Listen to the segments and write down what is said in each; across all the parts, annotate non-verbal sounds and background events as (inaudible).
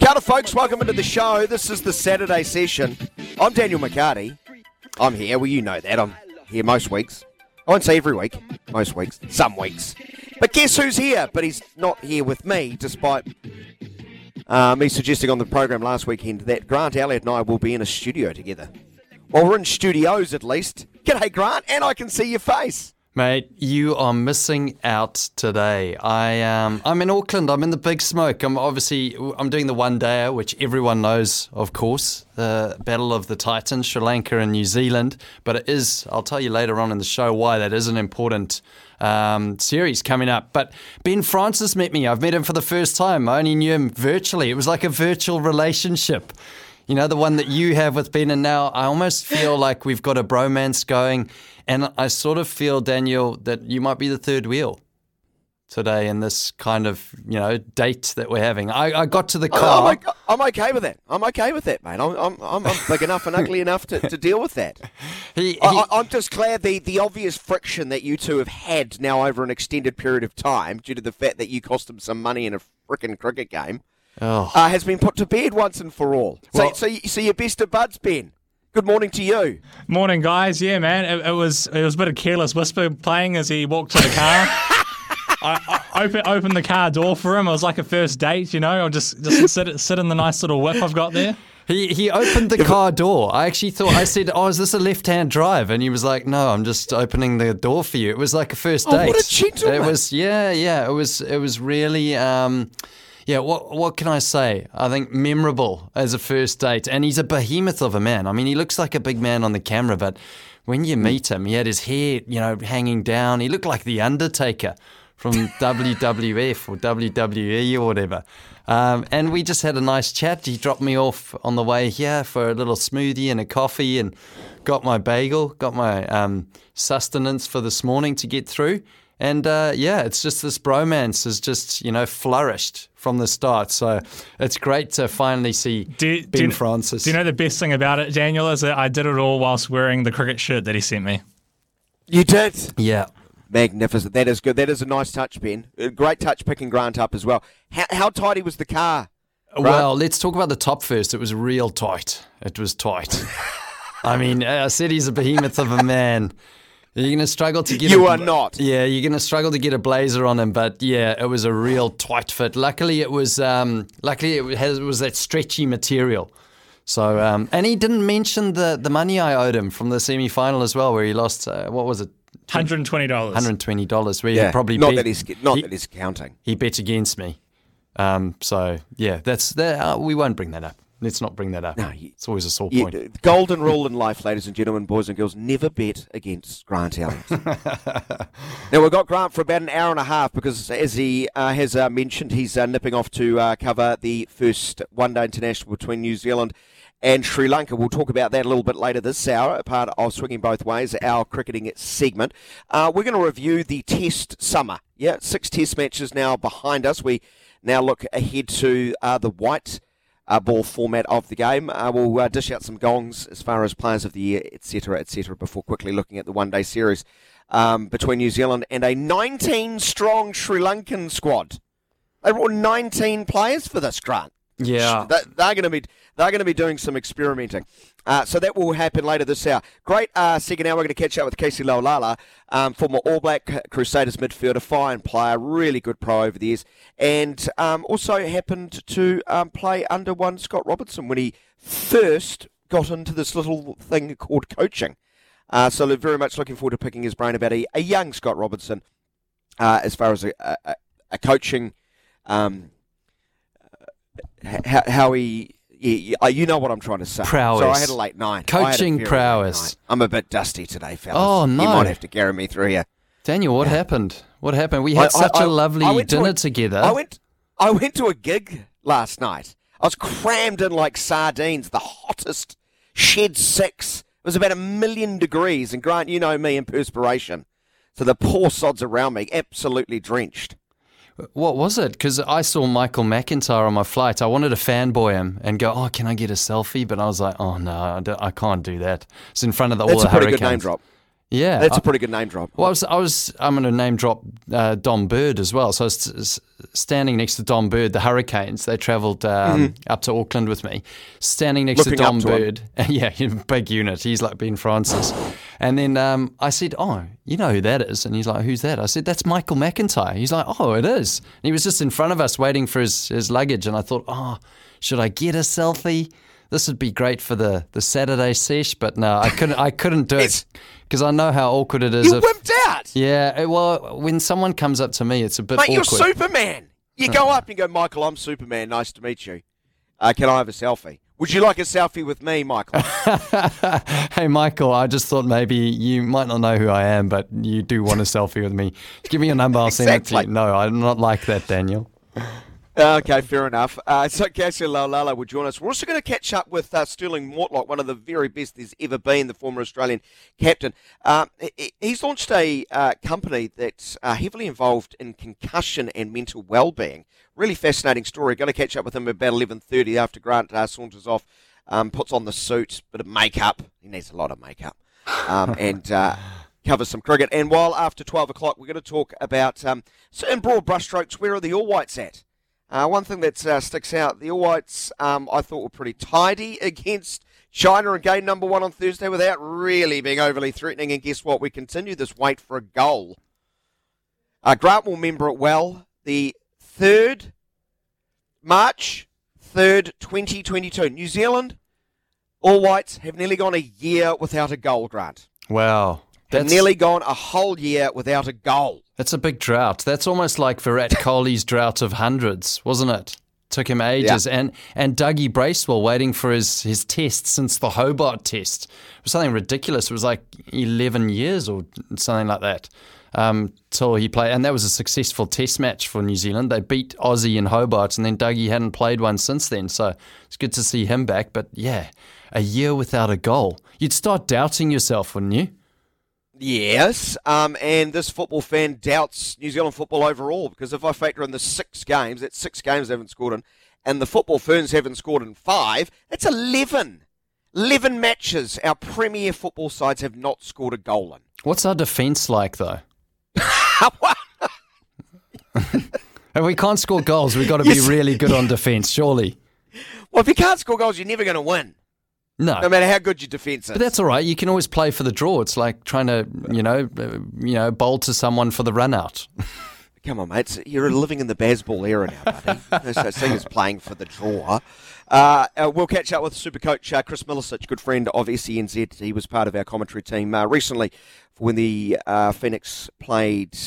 Counter folks, welcome into the show. This is the Saturday session. I'm Daniel McHardy. I'm here. Well, you know that. I'm here most weeks. I won't say every week, most weeks, some weeks. But guess who's here? But he's not here with me, despite uh, me suggesting on the program last weekend that Grant Elliott and I will be in a studio together. Well, we're in studios at least. G'day, Grant, and I can see your face. Mate, you are missing out today. I um, I'm in Auckland. I'm in the big smoke. I'm obviously I'm doing the one day, which everyone knows, of course, the Battle of the Titans, Sri Lanka and New Zealand. But it is. I'll tell you later on in the show why that is an important um, series coming up. But Ben Francis met me. I've met him for the first time. I only knew him virtually. It was like a virtual relationship. You know, the one that you have with Ben, and now I almost feel like we've got a bromance going. And I sort of feel, Daniel, that you might be the third wheel today in this kind of, you know, date that we're having. I, I got to the car. I'm, okay- I'm okay with that. I'm okay with that, mate. I'm, I'm, I'm I'm big enough and ugly enough to, to deal with that. (laughs) He, he, I, I'm just glad the, the obvious friction that you two have had now over an extended period of time, due to the fact that you cost him some money in a frickin' cricket game, oh. uh, has been put to bed once and for all. So, Well- so, you- so you're best of buds, Ben. Good morning to you. Morning, guys. Yeah, man. It, it was it was a bit of careless whisper playing as he walked to the car. (laughs) I, I open opened the car door for him. It was like a first date, you know. I'll just just sit sit in the nice little whip I've got there. He he opened the car door. I actually thought I said, "Oh, is this a left-hand drive?" And he was like, "No, I'm just opening the door for you." It was like a first date. Oh, date. what a gentleman. It was yeah, yeah. It was it was really um, yeah. What what can I say? I think memorable as a first date. And he's a behemoth of a man. I mean, he looks like a big man on the camera, but when you meet him, he had his hair you know hanging down. He looked like the Undertaker from (laughs) WWF or WWE or whatever. Um, and we just had a nice chat. He dropped me off on the way here for a little smoothie and a coffee and got my bagel, got my um, sustenance for this morning to get through. And uh, yeah, it's just this bromance has just, you know, flourished from the start. So it's great to finally see Do, Ben do, Francis. Do you know the best thing about it, Daniel? Is that I did it all whilst wearing the cricket shirt that he sent me. You did. yeah. Magnificent. That is good. That is a nice touch, Ben. Great touch picking Grant up as well. How, how tidy was the car? Well, let's talk about the top first. It was real tight. It was tight. (laughs) I mean, I said he's a behemoth of a man. You're going to struggle to get. You a, are not. Yeah, you're going to struggle to get a blazer on him, but yeah, it was a real tight fit. Luckily, it was. Um, luckily, it has, it was that stretchy material. So, um, and he didn't mention the the money I owed him from the semi final as well, where he lost. Uh, what was it? Hundred and twenty dollars. Hundred twenty dollars. Where he probably not bet, that he's not he, that he's counting. he bet against me. Um, so yeah, that's that. Uh, we won't bring that up. Let's not bring that up. No, you- it's always a sore point. golden rule in life, ladies and gentlemen, boys and girls, never bet against Grant Elliott. (laughs) now, we've got Grant for about an hour and a half because, as he uh, has uh, mentioned, he's uh, nipping off to uh, cover the first one day international between New Zealand and Sri Lanka. We'll talk about that a little bit later this hour, a part of Swinging Both Ways, our cricketing segment. Uh, we're going to review the Test summer. Yeah, six Test matches now behind us. We now look ahead to uh, the white uh, ball format of the game. Uh, we'll uh, dish out some gongs as far as players of the year, etc., etc., before quickly looking at the one day series um, between New Zealand and a 19 strong Sri Lankan squad. They brought 19 players for this, Grant. Yeah. They- They're going to be they're going to be doing some experimenting. Uh, so that will happen later this hour. Great uh, second hour. We're going to catch up with Casey Laulala, um, former All Black Crusaders midfielder, fine player, really good pro over the years, and um, also happened to um, play under one Scott Robertson when he first got into this little thing called coaching. Uh, so very much looking forward to picking his brain about a, a young Scott Robertson uh, as far as a, a, a coaching. Um, how, how he. Yeah, uh, yeah, you know what I'm trying to say. Prowess. So I had a late night. Coaching prowess. night. I'm a bit dusty today, fellas. Oh, no! You might have to carry me through here. Daniel, what happened? What happened? We had I- such I- a lovely went to dinner a- together. I went. I went to a gig last night. I was crammed in like sardines, the hottest shed six. It was about a million degrees, and Grant, you know me in perspiration. So the poor sods around me, absolutely drenched. What was it? Because I saw Michael McIntyre on my flight. I wanted to fanboy him and go, "Oh, can I get a selfie?" But I was like, "Oh no, I, I can't do that." It's in front of the, all That's the a pretty hurricanes. good name drop. Yeah, That's I- a pretty good name drop. Well, I was, I was I'm going to name drop uh, Dom Bird as well. So I was standing next to Dom Bird, the Hurricanes. They travelled um, up to Auckland with me. Standing next Mm-hmm. Looking to to. Bird, (laughs) yeah, big unit. He's like Ben Francis. And then um, I said, "Oh, you know who that is?" And he's like, "Who's that?" I said, "That's Michael McIntyre." He's like, "Oh, it is." And he was just in front of us waiting for his, his luggage. And I thought, "Oh, should I get a selfie?" This would be great for the, the Saturday sesh, but no, I couldn't. I couldn't do it (laughs) because I know how awkward it is. You if- wimped out. yeah, well, when someone comes up to me, it's a bit Mate, you're. Superman. You go up and go, Michael, I'm Superman. Nice to meet you. Uh, can I have a selfie? Would you like a selfie with me, Michael? (laughs) hey, Michael, I just thought maybe you might not know who I am, but you do want a selfie with me. Give me your number, I'll send it to (laughs) Exactly. you. No, I'm not like that, Daniel. Okay, fair enough. Uh, so Casey Laulala will join us. We're also going to catch up with uh, Stirling Mortlock, one of the very best there's ever been, the former Australian captain. Um, he- he's launched a uh, company that's uh, heavily involved in concussion and mental well-being. Really fascinating story. Going to catch up with him about 11.30 after Grant uh, saunters off, um, puts on the suit, bit of makeup. He needs a lot of makeup. Um, (laughs) and... Uh, cover some cricket. And while after 12 o'clock, we're going to talk about, um, so in broad brushstrokes, where are the All Whites at? Uh, one thing that uh, sticks out, the All Whites, um, I thought were pretty tidy (laughs) against China in game number one on Thursday without really being overly threatening. And guess what? We continue this wait for a goal. Uh, Grant will remember it well. The 3rd March 3rd, 2022. New Zealand, All Whites have nearly gone a year without a goal, Grant. Wow. Have nearly gone a whole year without a goal. That's a big drought. That's almost like Virat Kohli's drought of hundreds, wasn't it? Took him ages. And and Dougie Bracewell waiting for his, his test since the Hobart test. It was something ridiculous. It was like 11 years or something like that. Um, till he played, and that was a successful test match for New Zealand. They beat Aussie in Hobart, and then Dougie hadn't played one since then. So it's good to see him back. But yeah, a year without a goal, you'd start doubting yourself, wouldn't you? Yes, um, and this football fan doubts New Zealand football overall because if I factor in the six games, that's six games they haven't scored in, and the football ferns haven't scored in five, that's 11. 11 matches our premier football sides have not scored a goal in. What's our defence like, though? (laughs) If we can't score goals, we've got to Yes. be really good on defence, surely. Well, if you can't score goals, you're never going to win, No. no matter how good your defence is. But that's all right. You can always play for the draw. It's like trying to, you know, you know, bowl to someone for the run out. (laughs) Come on, mate. You're living in the baseball era now, buddy. no such thing as playing for the draw. Uh, uh, we'll catch up with Super Coach uh, Chris Milicic, good friend of SENZ. He was part of our commentary team uh, recently when the uh, Phoenix played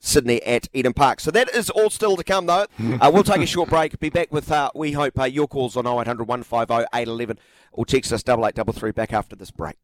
Sydney at Eden Park. So that is all still to come, though. Uh, we'll take a short break. Be back with, uh, we hope, uh, your calls on 0800 150 811 or text us 8833 back after this break.